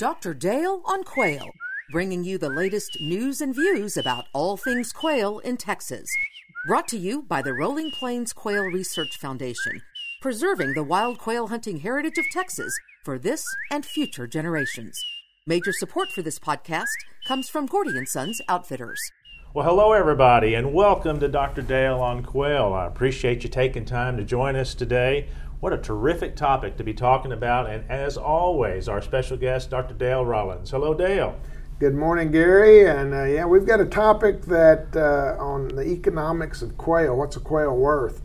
Dr. Dale on Quail, bringing you the latest news and views about all things quail in Texas. Brought to you by the Rolling Plains Quail Research Foundation, preserving the wild quail hunting heritage of Texas for this and future generations. Major support for this podcast comes from Gordy and Sons Outfitters. Well, hello everybody, and welcome to Dr. Dale on Quail. I appreciate you taking time to join us today. What a terrific topic to be talking about, and as always, our special guest, Dr. Dale Rollins. Hello, Dale. Good morning, Gary. And uh, yeah, we've got a topic that uh, on the economics of quail. What's a quail worth?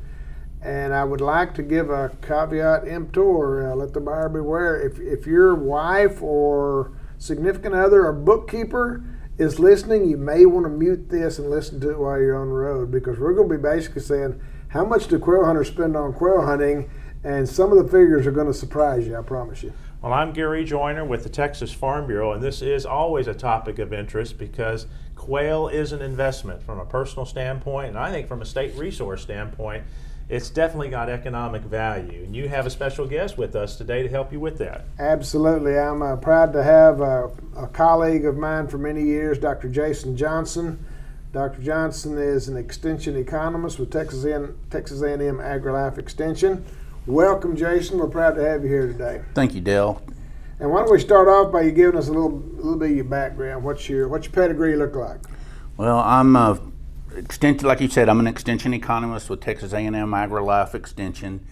And I would like to give a caveat emptor. Uh, let the buyer beware. If if your wife or significant other or bookkeeper is listening, you may want to mute this and listen to it while you're on the road because we're going to be basically saying how much do quail hunters spend on quail hunting and some of the figures are going to surprise you, I promise you. Well, I'm Gary Joiner with the Texas Farm Bureau, and this is always a topic of interest because quail is an investment from a personal standpoint, and I think from a state resource standpoint, it's definitely got economic value. And you have a special guest with us today to help you with that. Absolutely. I'm uh, proud to have uh, a colleague of mine for many years, Dr. Jason Johnson. Dr. Johnson is an extension economist with Texas, A&M, Texas A&M AgriLife Extension. Welcome, Jason. We're proud to have you here today. Thank you, Dale. And why don't we start off by you giving us a little, little bit of your background? What's your what's your pedigree look like? Well, I'm a extension, like you said, I'm an extension economist with Texas A&M AgriLife Extension.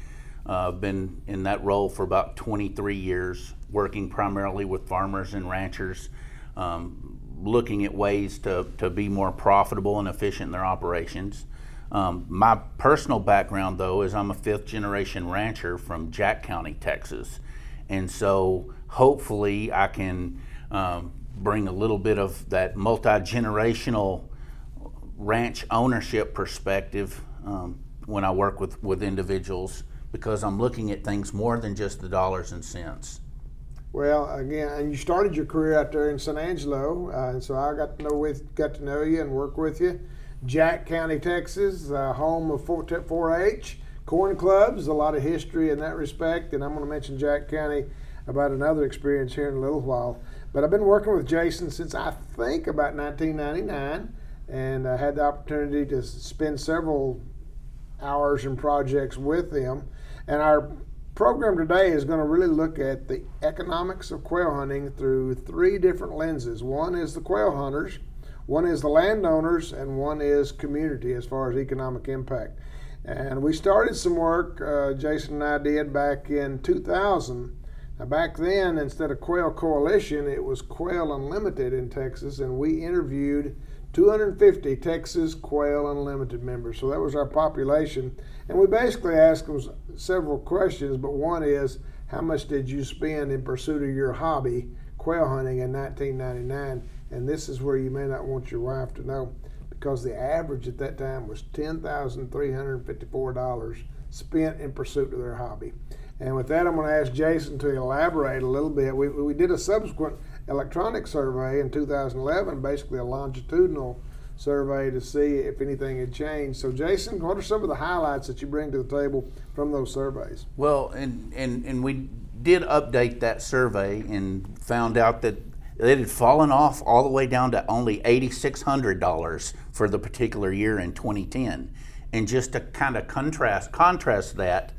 Uh, I've been in that role for about 23 years, working primarily with farmers and ranchers, um, looking at ways to, to be more profitable and efficient in their operations. Um, my personal background, though, is I'm a fifth generation rancher from Jack County, Texas. And so hopefully I can um, bring a little bit of that multi generational ranch ownership perspective um, when I work with, with individuals because I'm looking at things more than just the dollars and cents. Well, again, and you started your career out there in San Angelo, uh, and so I got to know with got to know you and work with you. Jack County, Texas, uh, home of 4-H corn clubs. A lot of history in that respect, and I'm going to mention Jack County about another experience here in a little while. But I've been working with Jason since I think about 1999, and I had the opportunity to spend several hours and projects with him. And our program today is going to really look at the economics of quail hunting through three different lenses. One is the quail hunters one is the landowners, and one is community as far as economic impact. And we started some work, uh, Jason and I did back in 2000. Now, back then, instead of Quail Coalition, it was Quail Unlimited in Texas, and we interviewed 250 Texas Quail Unlimited members. So that was our population. And we basically asked them several questions, but one is how much did you spend in pursuit of your hobby, quail hunting, in 1999? And this is where you may not want your wife to know because the average at that time was $10,354 spent in pursuit of their hobby. And with that, I'm going to ask Jason to elaborate a little bit. We, we did a subsequent electronic survey in 2011, basically a longitudinal survey to see if anything had changed. So, Jason, what are some of the highlights that you bring to the table from those surveys? Well, and, and, and we did update that survey and found out that it had fallen off all the way down to only $8,600 for the particular year in 2010. And just to kind of contrast contrast that,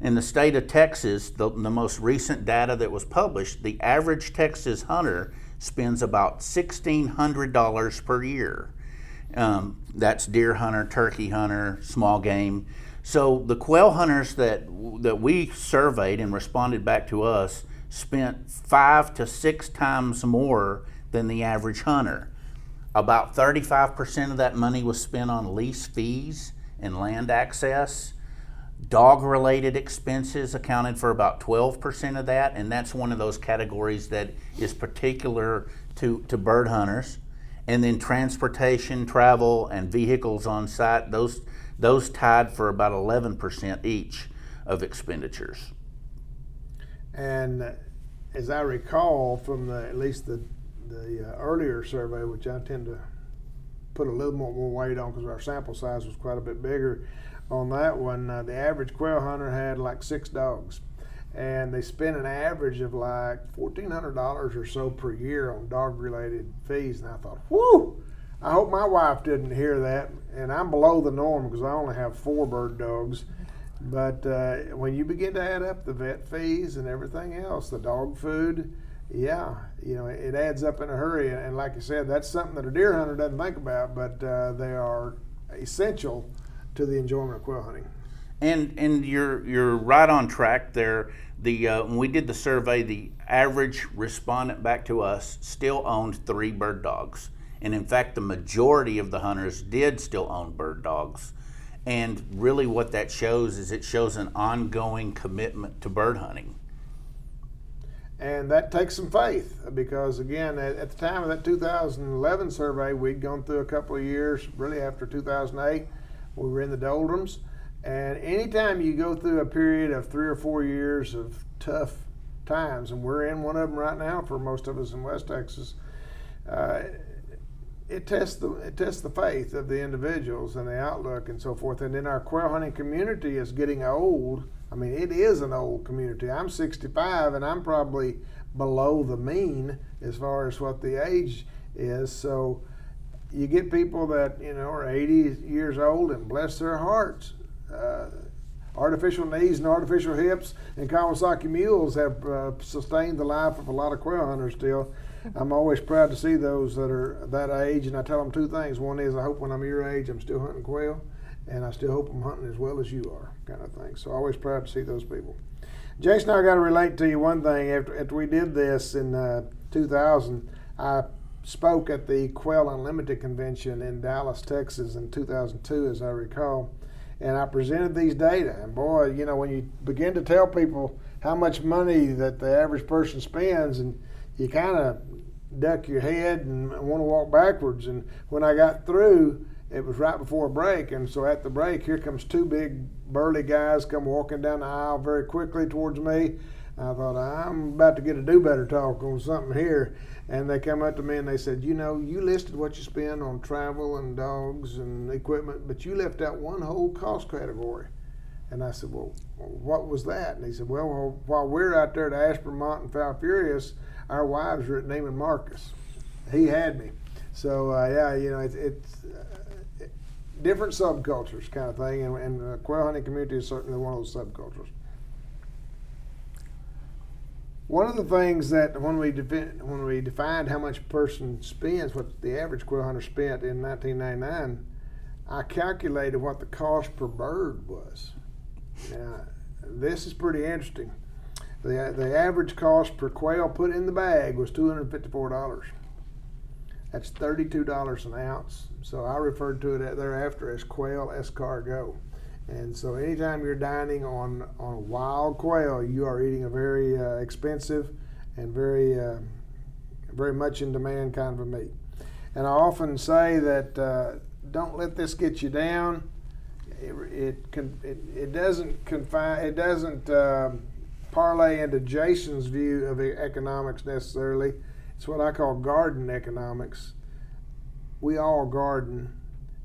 in the state of Texas, the, the most recent data that was published, the average Texas hunter spends about $1,600 per year. Um, that's deer hunter, turkey hunter, small game. So the quail hunters that that we surveyed and responded back to us spent five to six times more than the average hunter. About 35% of that money was spent on lease fees and land access. Dog related expenses accounted for about 12% of that, and that's one of those categories that is particular to, to bird hunters. And then transportation, travel, and vehicles on site, those, those tied for about 11% each of expenditures. And as I recall from the at least the the uh, earlier survey, which I tend to put a little more, more weight on because our sample size was quite a bit bigger. On that one, uh, the average quail hunter had like six dogs, and they spent an average of like fourteen hundred dollars or so per year on dog related fees. And I thought, whoo! I hope my wife didn't hear that. And I'm below the norm because I only have four bird dogs. But uh, when you begin to add up the vet fees and everything else, the dog food, yeah, you know, it adds up in a hurry. And like you said, that's something that a deer hunter doesn't think about, but uh, they are essential to the enjoyment of quail hunting. And and you're you're right on track there. The uh, when we did the survey, the average respondent back to us still owned three bird dogs, and in fact, the majority of the hunters did still own bird dogs. And really, what that shows is it shows an ongoing commitment to bird hunting. And that takes some faith because, again, at, the time of that 2011 survey, we'd gone through a couple of years, really after 2008, we were in the doldrums. And anytime you go through a period of three or four years of tough times, and we're in one of them right now for most of us in West Texas, uh, it tests the it tests the faith of the individuals and the outlook and so forth. And then our quail hunting community is getting old. I mean, it is an old community. I'm 65, and I'm probably below the mean as far as what the age is. So you get people that you know are 80 years old and bless their hearts. Uh, artificial knees and artificial hips and Kawasaki mules have uh, sustained the life of a lot of quail hunters still. I'm always proud to see those that are that age, and I tell them two things. One is I hope when I'm your age, I'm still hunting quail, and I still hope I'm hunting as well as you are, kind of thing. So always proud to see those people. Jason, I got to relate to you one thing. After, after we did this in uh, 2000, I spoke at the Quail Unlimited convention in Dallas, Texas in 2002, as I recall. And I presented these data. And boy, you know, when you begin to tell people how much money that the average person spends, and you kind of duck your head and want to walk backwards. And when I got through, it was right before break. And so at the break, here comes two big burly guys come walking down the aisle very quickly towards me. I thought, I'm about to get a do better talk on something here. And they come up to me and they said, You know, you listed what you spend on travel and dogs and equipment, but you left out one whole cost category. And I said, Well, what was that? And he said, Well, while we're out there at Ashburn and Falfurrias, our wives are at Neiman Marcus. He had me. So, uh, yeah, you know, it's, it's uh, different subcultures kind of thing. And, and the quail hunting community is certainly one of those subcultures. One of the things that when we when we defined how much a person spends, what the average quail hunter spent in 1999, I calculated what the cost per bird was. Now, this is pretty interesting. The, the average cost per quail put in the bag was $254. That's $32 an ounce. So I referred to it thereafter as quail escargot. And so, anytime you're dining on, on wild quail, you are eating a very uh, expensive and very, uh, very much in demand kind of a meat. And I often say that uh, don't let this get you down. It, it, it, it doesn't confine, it doesn't um, parlay into Jason's view of economics necessarily. It's what I call garden economics. We all garden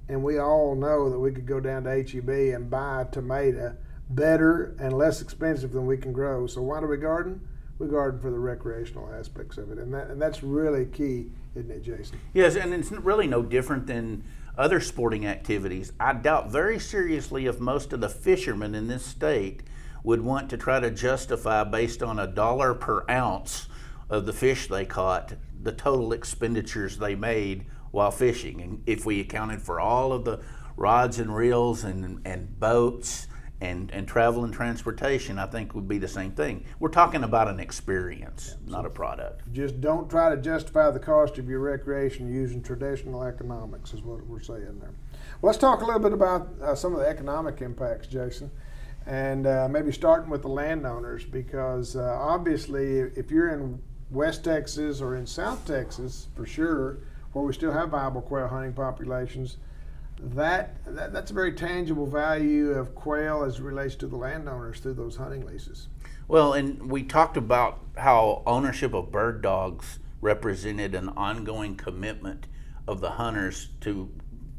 and we all know that we could go down to HEB and buy tomato better and less expensive than we can grow. So why do we garden? We garden for the recreational aspects of it, and that and that's really key, isn't it, Jason? Yes, and it's really no different than other sporting activities. I doubt very seriously if most of the fishermen in this state would want to try to justify based on a dollar per ounce of the fish they caught the total expenditures they made while fishing. And if we accounted for all of the rods and reels and, and boats and, and travel and transportation, I think would be the same thing. We're talking about an experience, yeah, not a product. Just don't try to justify the cost of your recreation using traditional economics, is what we're saying there. Well, let's talk a little bit about uh, some of the economic impacts, Jason, and uh, maybe starting with the landowners, because uh, obviously, if you're in West Texas or in South Texas, for sure, where we still have viable quail hunting populations, that, that that's a very tangible value of quail as it relates to the landowners through those hunting leases. Well, and we talked about how ownership of bird dogs represented an ongoing commitment of the hunters to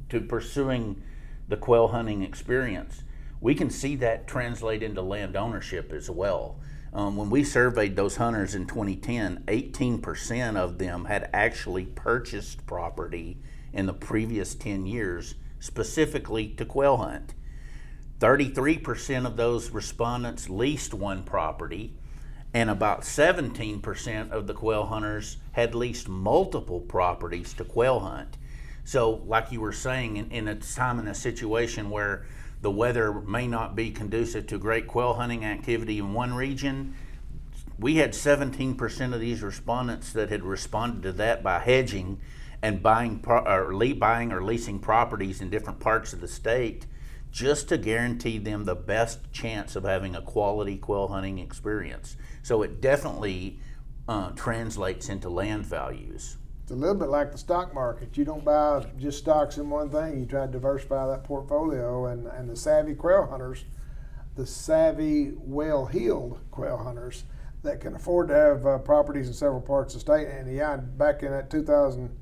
to pursuing the quail hunting experience. We can see that translate into land ownership as well. Um, when we surveyed those hunters in 2010, 18% of them had actually purchased property in the previous 10 years specifically to quail hunt. 33% of those respondents leased one property, and about 17% of the quail hunters had leased multiple properties to quail hunt. So, like you were saying, in, in a time in a situation where the weather may not be conducive to great quail hunting activity in one region. We had 17% of these respondents that had responded to that by hedging and buying or buying or leasing properties in different parts of the state just to guarantee them the best chance of having a quality quail hunting experience. So it definitely uh, translates into land values. It's a little bit like the stock market. You don't buy just stocks in one thing. You try to diversify that portfolio. And, and the savvy quail hunters, the savvy, well-heeled quail hunters that can afford to have uh, properties in several parts of the state. And yeah, back in that 2000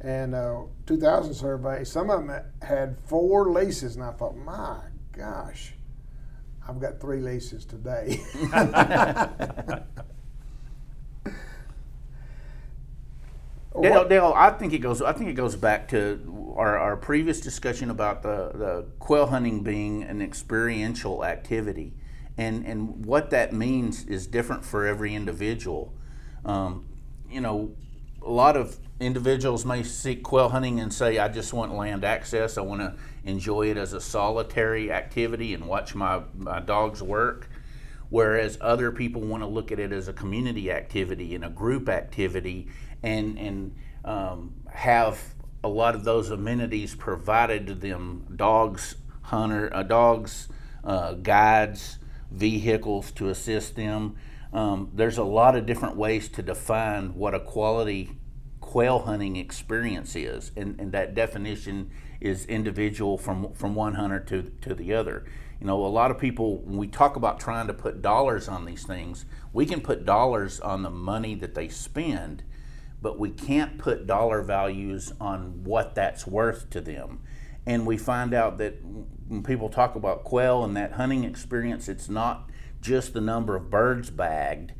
and uh, 2000 survey, some of them had four leases, and I thought, my gosh, I've got three leases today. Dale, Dale, I think it goes. I think it goes back to our, our previous discussion about the, the quail hunting being an experiential activity, and and what that means is different for every individual. Um, you know, a lot of individuals may seek quail hunting and say, "I just want land access. I want to enjoy it as a solitary activity and watch my my dogs work." Whereas other people want to look at it as a community activity and a group activity and and um, have a lot of those amenities provided to them dogs hunter uh, dogs uh, guides vehicles to assist them. Um, there's a lot of different ways to define what a quality quail hunting experience is and, and that definition is individual from from one hunter to, to the other. You know a lot of people when we talk about trying to put dollars on these things we can put dollars on the money that they spend but we can't put dollar values on what that's worth to them. And we find out that when people talk about quail and that hunting experience, it's not just the number of birds bagged.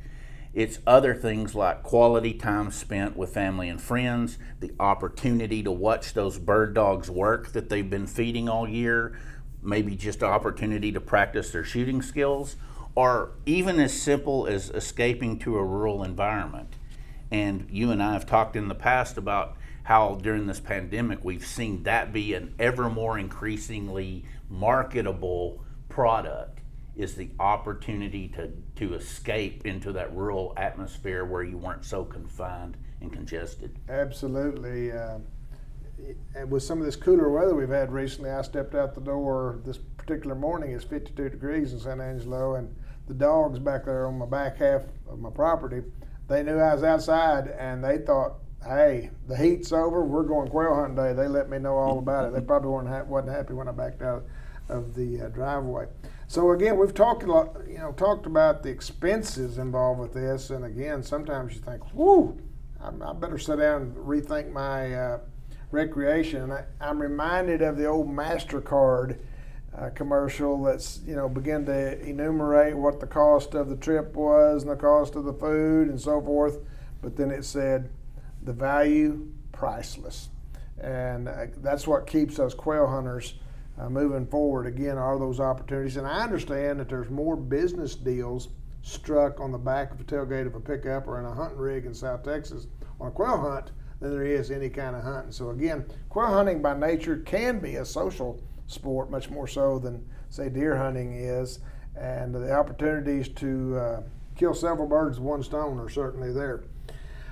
It's other things like quality time spent with family and friends, the opportunity to watch those bird dogs work that they've been feeding all year, maybe just an opportunity to practice their shooting skills, or even as simple as escaping to a rural environment. And you and I have talked in the past about how during this pandemic we've seen that be an ever more increasingly marketable product is the opportunity to, to escape into that rural atmosphere where you weren't so confined and congested. Absolutely. Uh, and with some of this cooler weather we've had recently, I stepped out the door this particular morning. It's 52 degrees in San Angelo, and the dogs back there on my back half of my property they knew I was outside and they thought, hey, the heat's over. We're going quail hunting day. They let me know all about it. They probably weren't ha- wasn't happy when I backed out of the uh, driveway. So again, we've talked a lot, you know, talked about the expenses involved with this, and again, sometimes you think, whoo, I, I better sit down and rethink my uh, recreation. I, I'm reminded of the old Mastercard uh, commercial that's you know begin to enumerate what the cost of the trip was and the cost of the food and so forth, but then it said the value priceless, and uh, that's what keeps us quail hunters uh, moving forward. Again, are those opportunities, and I understand that there's more business deals struck on the back of a tailgate of a pickup or in a hunting rig in South Texas on a quail hunt than there is any kind of hunting. So again, quail hunting by nature can be a social sport, much more so than, say, deer hunting is. And the opportunities to uh, kill several birds with one stone are certainly there.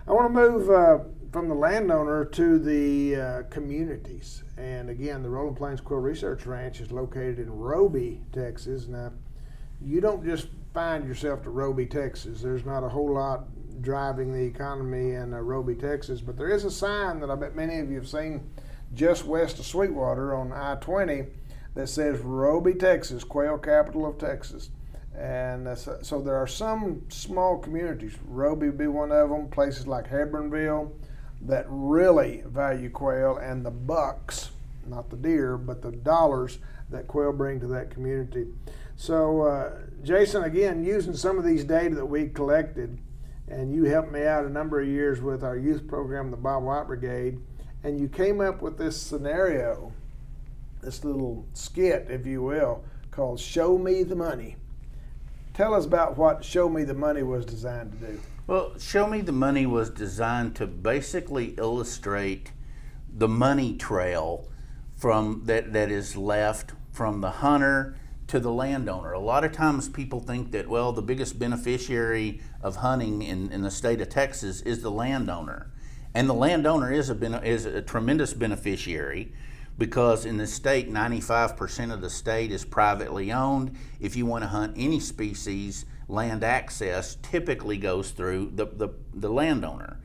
I want to move uh, from the landowner to the uh, communities. And again, the Rolling Plains Quail Research Ranch is located in Roby, Texas. Now, you don't just find yourself to Roby, Texas. There's not a whole lot driving the economy in uh, Roby, Texas, but there is a sign that I bet many of you have seen just west of Sweetwater on I 20 that says Roby, Texas, quail capital of Texas. And so there are some small communities, Roby would be one of them, places like Hebbronville that really value quail and the bucks, not the deer, but the dollars that quail bring to that community. So, uh, Jason, again, using some of these data that we collected, and you helped me out a number of years with our youth program, the Bobwhite Brigade, and you came up with this scenario, this little skit, if you will, called Show Me the Money. Tell us about what Show Me the Money was designed to do. Well, Show Me the Money was designed to basically illustrate the money trail from that, that is left from the hunter to the landowner. A lot of times people think that, well, the biggest beneficiary of hunting in, in the state of Texas is the landowner. And the landowner is a, is a tremendous beneficiary because in the state, 95% of the state is privately owned. If you want to hunt any species, land access typically goes through the, the, the landowner.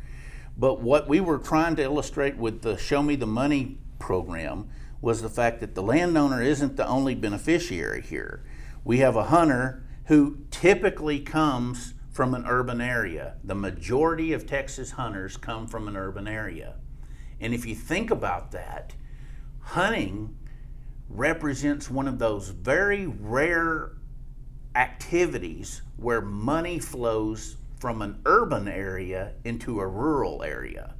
But what we were trying to illustrate with the Show Me the Money program was the fact that the landowner isn't the only beneficiary here. We have a hunter who typically comes from an urban area. The majority of Texas hunters come from an urban area. And if you think about that, hunting represents one of those very rare activities where money flows from an urban area into a rural area.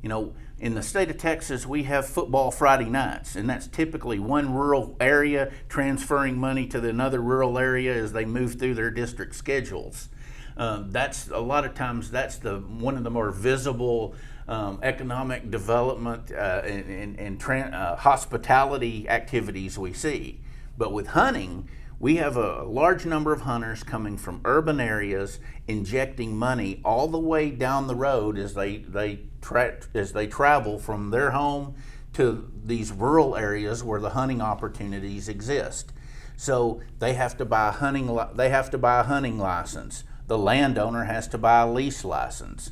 You know, in the state of Texas, we have football Friday nights, and that's typically one rural area transferring money to another rural area as they move through their district schedules. Um, that's a lot of times that's the one of the more visible um, economic development uh, and, uh, hospitality activities we see. But with hunting, we have a large number of hunters coming from urban areas injecting money all the way down the road as they, they tra- as they travel from their home to these rural areas where the hunting opportunities exist. So they have to buy hunting li- they have to buy a hunting license. The landowner has to buy a lease license.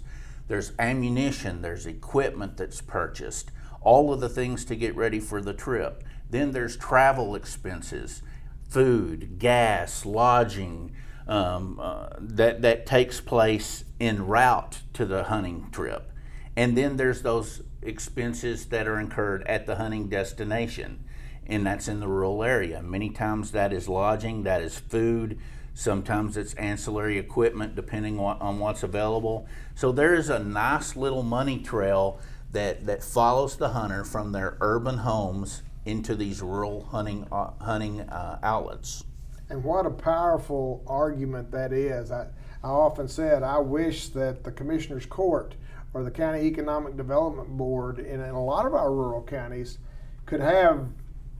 There's ammunition, there's equipment that's purchased, all of the things to get ready for the trip. Then there's travel expenses food, gas, lodging um, uh, that, that takes place en route to the hunting trip. And then there's those expenses that are incurred at the hunting destination, and that's in the rural area. Many times that is lodging, that is food, sometimes it's ancillary equipment depending on what's available. So there is a nice little money trail that, that follows the hunter from their urban homes into these rural hunting uh, hunting uh, outlets. And what a powerful argument that is. I, I often said I wish that the Commissioner's Court or the County Economic Development Board in, in a lot of our rural counties could have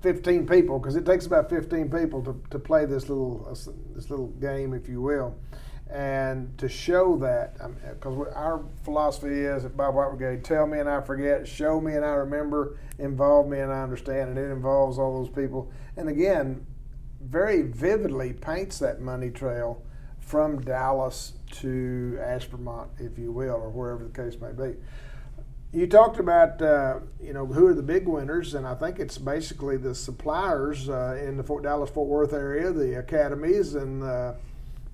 15 people because it takes about 15 people to, to play this little uh, this little game, if you will and to show that, because I mean, our philosophy is at Bobwhite Brigade, tell me and I forget, show me and I remember, involve me and I understand, and it involves all those people. And again, very vividly paints that money trail from Dallas to Ashburn, if you will, or wherever the case may be. You talked about uh, you know who are the big winners, and I think it's basically the suppliers uh, in the Fort Dallas Fort Worth area, the academies, and uh,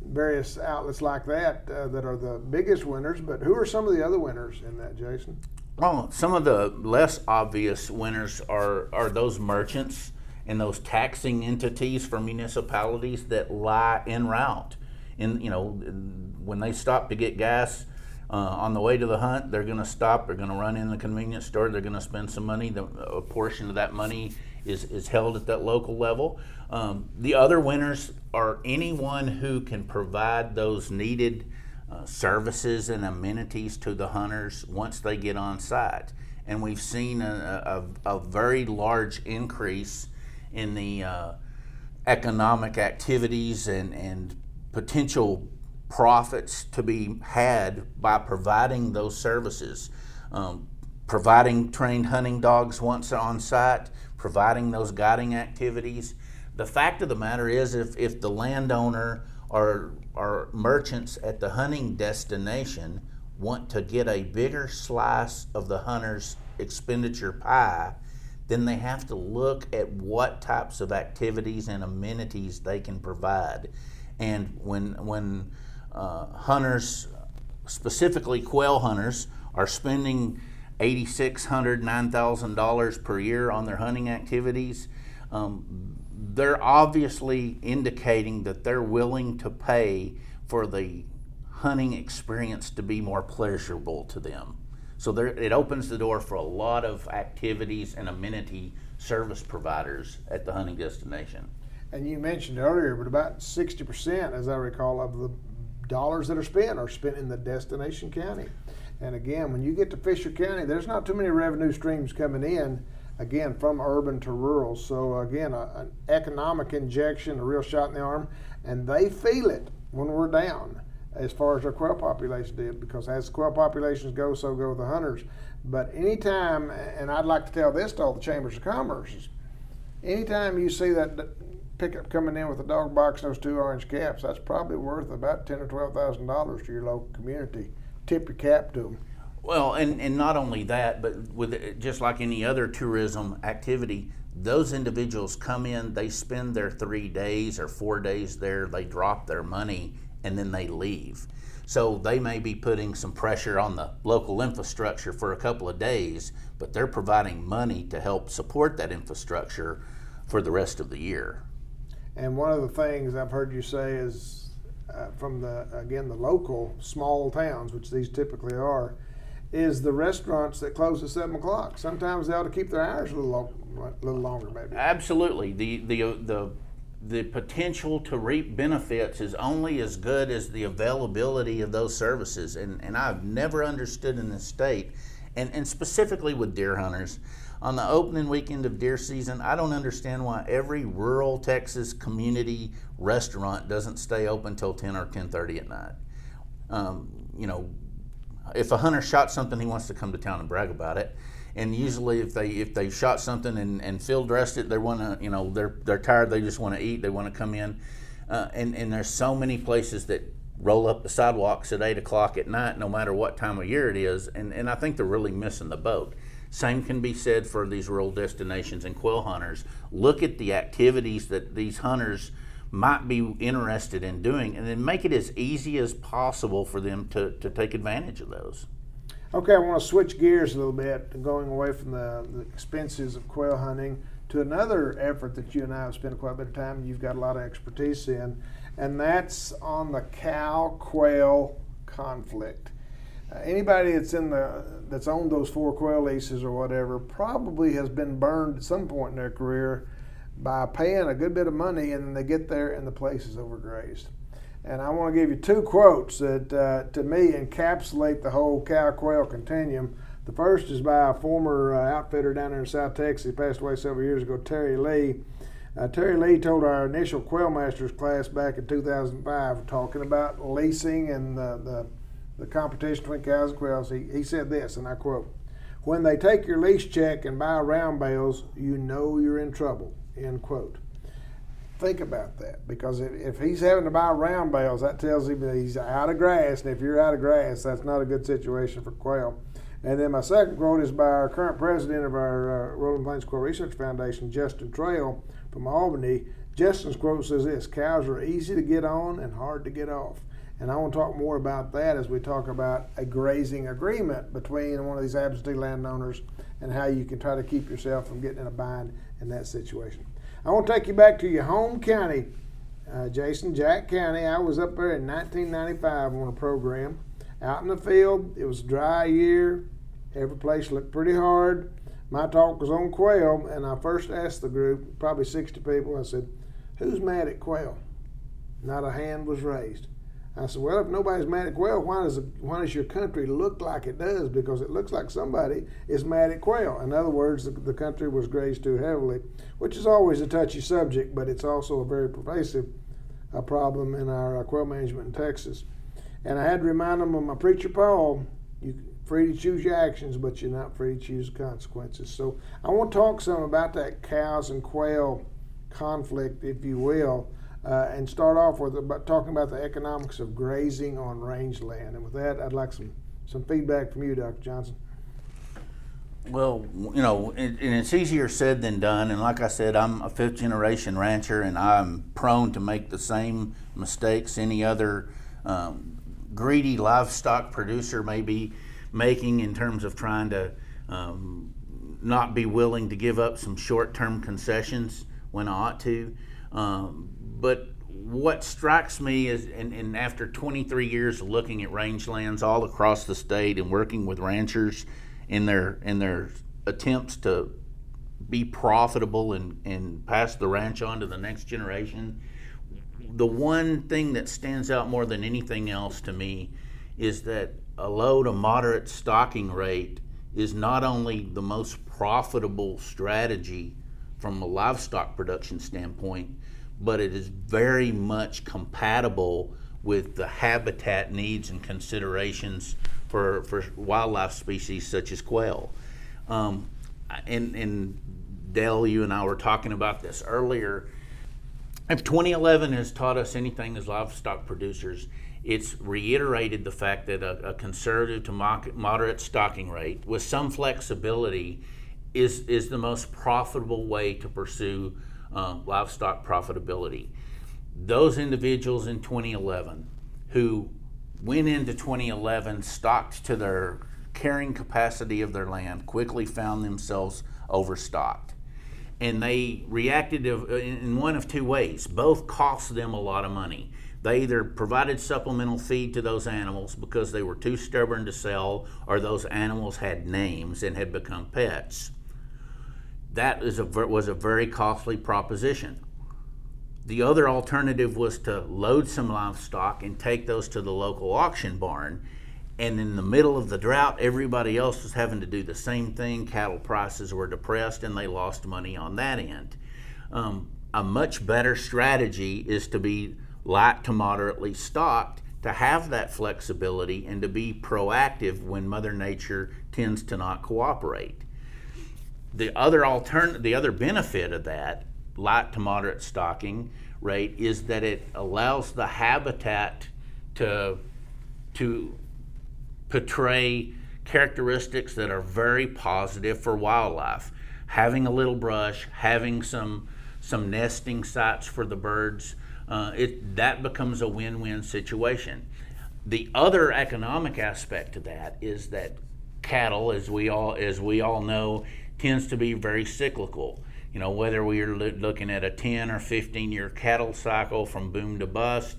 various outlets like that uh, that are the biggest winners. But who are some of the other winners in that, Jason? Well, some of the less obvious winners are are those merchants and those taxing entities for municipalities that lie en route. In you know, when they stop to get gas. Uh, on the way to the hunt, they're going to stop. They're going to run in the convenience store. They're going to spend some money. The, a portion of that money is, is held at that local level. Um, the other winners are anyone who can provide those needed uh, services and amenities to the hunters once they get on site. And we've seen a, a, a very large increase in the uh, economic activities and, and potential profits to be had by providing those services. Um, providing trained hunting dogs once on site, providing those guiding activities. The fact of the matter is, if, if the landowner or, or merchants at the hunting destination want to get a bigger slice of the hunter's expenditure pie, then they have to look at what types of activities and amenities they can provide. And when, when uh, hunters, specifically quail hunters, are spending $8,600, $9,000 per year on their hunting activities. Um, they're obviously indicating that they're willing to pay for the hunting experience to be more pleasurable to them. So there, it opens the door for a lot of activities and amenity service providers at the hunting destination. And you mentioned earlier, but about 60%, as I recall, of the dollars that are spent are spent in the destination county. And again, when you get to Fisher County, there's not too many revenue streams coming in, again, from urban to rural. So, again, a, an economic injection, a real shot in the arm, and they feel it when we're down as far as our quail population did, because as quail populations go, so go the hunters. But anytime, and I'd like to tell this to all the chambers of commerce, anytime you see that pickup coming in with a dog box and those two orange caps, that's probably worth about ten or twelve thousand dollars to your local community. Tip your cap to them. Well, and, and not only that, but with uh, just like any other tourism activity, those individuals come in, they spend their three days or four days there, they drop their money, and then they leave. So they may be putting some pressure on the local infrastructure for a couple of days, but they're providing money to help support that infrastructure for the rest of the year. And one of the things I've heard you say is uh, from the again the local small towns, which these typically are, is the restaurants that close at seven o'clock. Sometimes they ought to keep their hours a little, little longer, maybe. Absolutely, the the the the potential to reap benefits is only as good as the availability of those services. And and I've never understood in this state, and and specifically with deer hunters on the opening weekend of deer season, I don't understand why every rural Texas community restaurant doesn't stay open till 10 or 10:30 at night. Um, you know, if a hunter shot something, he wants to come to town and brag about it. And usually, if they if they shot something and, and field dressed it, they want to you know they're they're tired. They just want to eat. They want to come in. Uh, and and there's so many places that roll up the sidewalks at eight o'clock at night, no matter what time of year it is. And and I think they're really missing the boat. Same can be said for these rural destinations and quail hunters. Look at the activities that these hunters might be interested in doing and then make it as easy as possible for them to, to take advantage of those. Okay, I want to switch gears a little bit, going away from the, the expenses of quail hunting to another effort that you and I have spent quite a bit of time, you've got a lot of expertise in, and that's on the cow quail conflict. Anybody that's in the that's owned those four quail leases or whatever probably has been burned at some point in their career by paying a good bit of money and then they get there and the place is overgrazed. And I want to give you two quotes that uh, to me encapsulate the whole cow quail continuum. The first is by a former uh, outfitter down there in South Texas. He passed away several years ago, Terry Lee. Uh, Terry Lee told our initial Quail Masters class back in 2005, talking about leasing and the, the the competition between cows and quails, he, he said this, and I quote, When they take your lease check and buy round bales, you know you're in trouble, end quote. Think about that because if, if he's having to buy round bales, that tells him that he's out of grass, and if you're out of grass, that's not a good situation for quail. And then my second quote is by our current president of our uh, Rolling Plains Quail Research Foundation, Justin Trail from Albany. Justin's quote says this Cows are easy to get on and hard to get off. And I want to talk more about that as we talk about a grazing agreement between one of these absentee landowners and how you can try to keep yourself from getting in a bind in that situation. I want to take you back to your home county, uh, Jason, Jack County. I was up there in 1995 on a program out in the field. It was a dry year. Every place looked pretty hard. My talk was on quail, and I first asked the group, probably 60 people, I said, Who's mad at quail? Not a hand was raised. I said, well, if nobody's mad at quail, why does, why does your country look like it does? Because it looks like somebody is mad at quail. In other words, the, the country was grazed too heavily, which is always a touchy subject, but it's also a very pervasive uh, problem in our uh, quail management in Texas. And I had to remind them of my preacher Paul, you're free to choose your actions, but you're not free to choose the consequences. So I want to talk some about that cows and quail conflict, if you will uh, and start off with about talking about the economics of grazing on rangeland. And with that, I'd like some, some feedback from you, Dr. Johnson. Well, you know, and, it's easier said than done. And like I said, I'm a fifth generation rancher, and I'm prone to make the same mistakes any other um, greedy livestock producer may be making in terms of trying to um, not be willing to give up some short term concessions when I ought to. Um, but what strikes me is, and, and, after 23 years of looking at rangelands all across the state and working with ranchers in their in their attempts to be profitable and, and pass the ranch on to the next generation, the one thing that stands out more than anything else to me is that a low to moderate stocking rate is not only the most profitable strategy from a livestock production standpoint, but it is very much compatible with the habitat needs and considerations for, for wildlife species such as quail. Um, and, and Dale, you and I were talking about this earlier. If 2011 has taught us anything as livestock producers, it's reiterated the fact that a, a conservative to moderate stocking rate with some flexibility is, is the most profitable way to pursue uh, livestock profitability. Those individuals in 2011 who went into 2011 stocked to their carrying capacity of their land quickly found themselves overstocked. And they reacted in one of two ways. Both cost them a lot of money. They either provided supplemental feed to those animals because they were too stubborn to sell, or those animals had names and had become pets. That is a, was a very costly proposition. The other alternative was to load some livestock and take those to the local auction barn. And in the middle of the drought, everybody else was having to do the same thing. Cattle prices were depressed and they lost money on that end. Um, a much better strategy is to be light to moderately stocked to have that flexibility and to be proactive when Mother Nature tends to not cooperate. The other altern- the other benefit of that light to moderate stocking rate is that it allows the habitat to to portray characteristics that are very positive for wildlife. Having a little brush, having some some nesting sites for the birds, uh, it, that becomes a win-win situation. The other economic aspect to that is that cattle, as we all as we all know, tends to be very cyclical. You know, whether we are looking at a 10 or 15 year cattle cycle from boom to bust,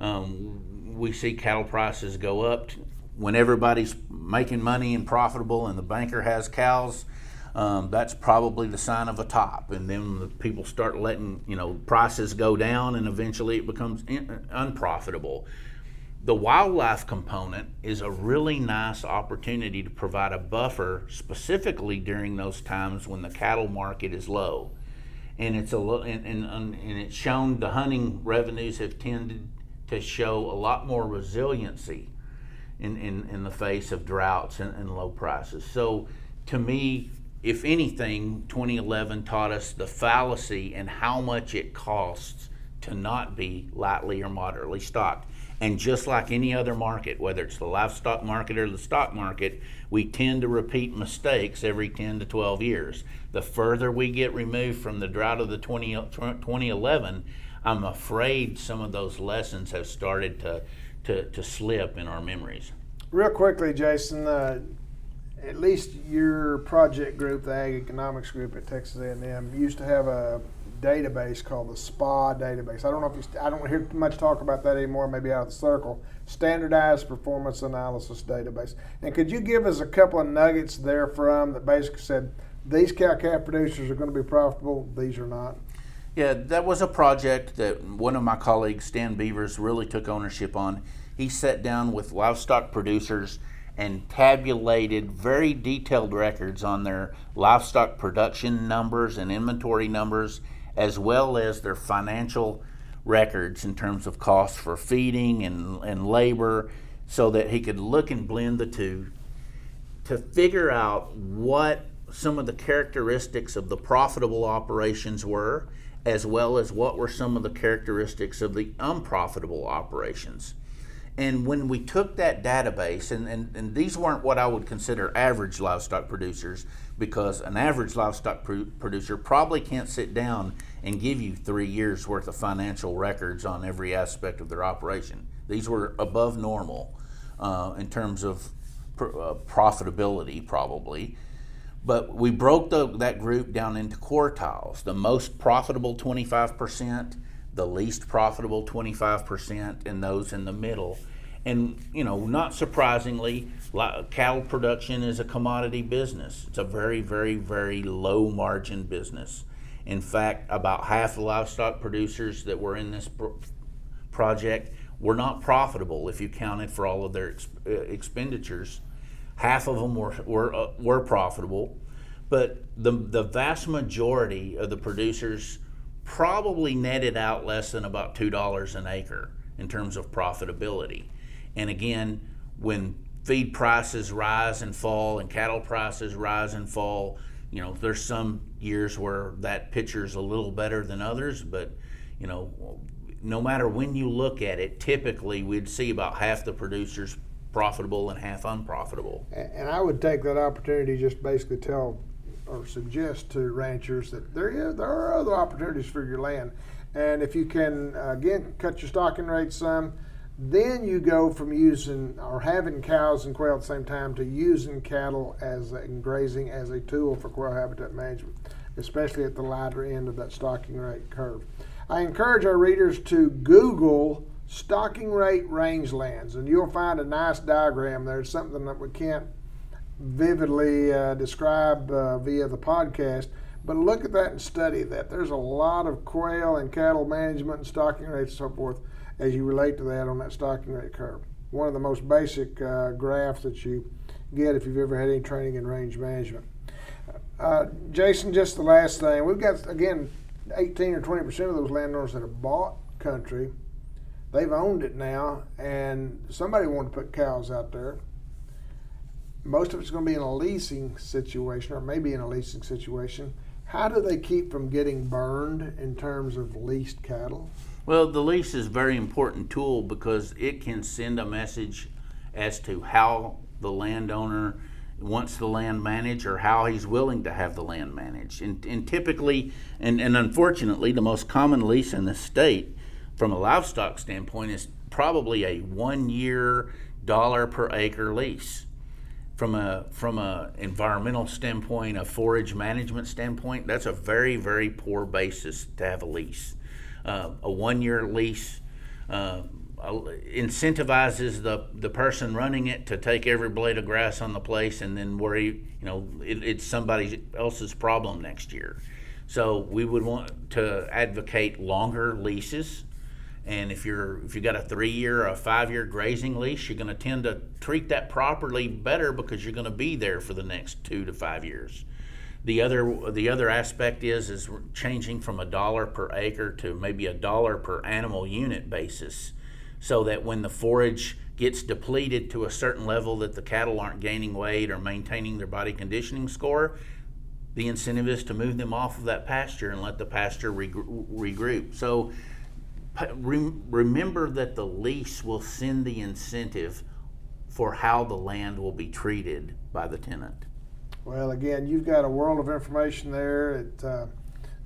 um, we see cattle prices go up when everybody's making money and profitable and the banker has cows um, that's probably the sign of a top. And then the people start letting you know prices go down, and eventually it becomes in, unprofitable. The wildlife component is a really nice opportunity to provide a buffer, specifically during those times when the cattle market is low, and it's a and, and, and it's shown the hunting revenues have tended to show a lot more resiliency in, in, in the face of droughts and, and low prices. So to me, if anything, 2011 taught us the fallacy and how much it costs to not be lightly or moderately stocked. And just like any other market, whether it's the livestock market or the stock market, we tend to repeat mistakes every 10 to 12 years. The further we get removed from the drought of the 20, 2011, I'm afraid some of those lessons have started to, to, to slip in our memories. Real quickly, Jason, uh, at least your project group, the Ag Economics group at Texas A&M, used to have a database called the SPA database. I don't know if you, I don't hear much talk about that anymore. Maybe out of the circle. Standardized Performance Analysis Database. And could you give us a couple of nuggets there from that basically said these cow calf producers are going to be profitable, these are not? Yeah, that was a project that one of my colleagues, Stan Bevers, really took ownership on. He sat down with livestock producers and tabulated very detailed records on their livestock production numbers and inventory numbers, as well as their financial records in terms of costs for feeding and, and labor, so that he could look and blend the two to figure out what some of the characteristics of the profitable operations were, as well as what were some of the characteristics of the unprofitable operations. And when we took that database, and, and, and these weren't what I would consider average livestock producers, because an average livestock pr- producer probably can't sit down and give you three years worth of financial records on every aspect of their operation. These were above normal uh, in terms of pr- uh, profitability, probably. But we broke the, that group down into quartiles the most profitable 25%, the least profitable 25%, and those in the middle. And, you know, not surprisingly, cattle production is a commodity business. It's a very, very, very low margin business. In fact, about half the livestock producers that were in this project were not profitable if you counted for all of their ex- uh, expenditures. Half of them were, were, uh, were profitable, but the, the vast majority of the producers probably netted out less than about $2 an acre in terms of profitability. And again, when feed prices rise and fall and cattle prices rise and fall, you know, there's some years where that picture is a little better than others, but you know, no matter when you look at it, typically we'd see about half the producers profitable and half unprofitable. And I would take that opportunity just basically tell or suggest to ranchers that there is, there are other opportunities for your land, and if you can again cut your stocking rate some, then you go from using or having cows and quail at the same time to using cattle as and grazing as a tool for quail habitat management, especially at the lighter end of that stocking rate curve. I encourage our readers to Google stocking rate rangelands, and you'll find a nice diagram there. It's something that we can't vividly uh, describe uh, via the podcast, but look at that and study that. There's a lot of quail and cattle management and stocking rates and so forth as you relate to that on that stocking rate curve. One of the most basic uh, graphs that you get if you've ever had any training in range management. Uh, Jason, just the last thing. We've got, again, 18 or 20 percent of those landowners that have bought country, they've owned it now, and somebody wanted to put cows out there. Most of it's going to be in a leasing situation, or maybe in a leasing situation. How do they keep from getting burned in terms of leased cattle? Well, the lease is a very important tool because it can send a message as to how the landowner wants the land managed or how he's willing to have the land managed. And, and typically, and, and unfortunately, the most common lease in the state from a livestock standpoint is probably a one year dollar per acre lease. From a from a environmental standpoint, a forage management standpoint, that's a very very poor basis to have a lease. Uh, a one year lease uh, incentivizes the the person running it to take every blade of grass on the place and then worry you know it, it's somebody else's problem next year so we would want to advocate longer leases and if you're if you got a three year or a five year grazing lease you're going to tend to treat that properly better because you're going to be there for the next two to five years the other the other aspect is is changing from a dollar per acre to maybe a dollar per animal unit basis so that when the forage gets depleted to a certain level that the cattle aren't gaining weight or maintaining their body conditioning score, the incentive is to move them off of that pasture and let the pasture regroup. So remember that the lease will send the incentive for how the land will be treated by the tenant. Well, again, you've got a world of information there. It, uh,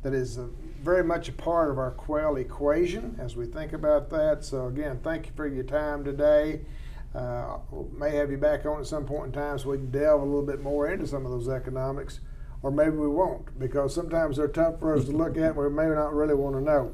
that is very much a part of our quail equation as we think about that. So, again, thank you for your time today. Uh, may have you back on at some point in time so we can delve a little bit more into some of those economics, or maybe we won't because sometimes they're tough for us to look at and we may not really want to know.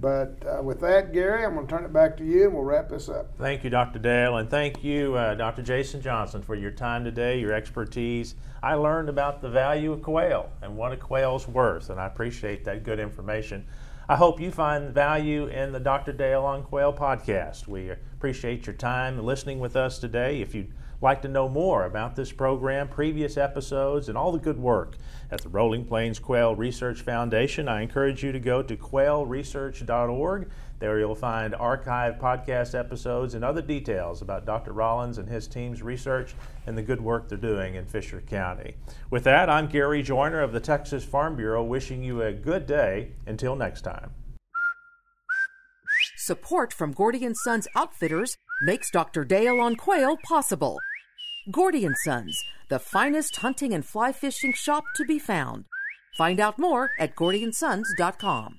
But uh, with that, Gary, I'm going to turn it back to you and we'll wrap this up. Thank you, Dr. Dale, and thank you, uh, Dr. Jason Johnson, for your time today, your expertise. I learned about the value of quail and what a quail's worth, and I appreciate that good information. I hope you find value in the Dr. Dale on Quail podcast. We appreciate your time listening with us today. If you'd like to know more about this program, previous episodes, and all the good work at the Rolling Plains Quail Research Foundation, I encourage you to go to quailresearch.org. There you'll find archived podcast episodes and other details about Dr. Rollins and his team's research and the good work they're doing in Fisher County. With that, I'm Gary Joiner of the Texas Farm Bureau wishing you a good day. Until next time. Support from Gordy & Sons Outfitters makes Dr. Dale on Quail possible. Gordy & Sons, the finest hunting and fly fishing shop to be found. Find out more at gordyandsons.com.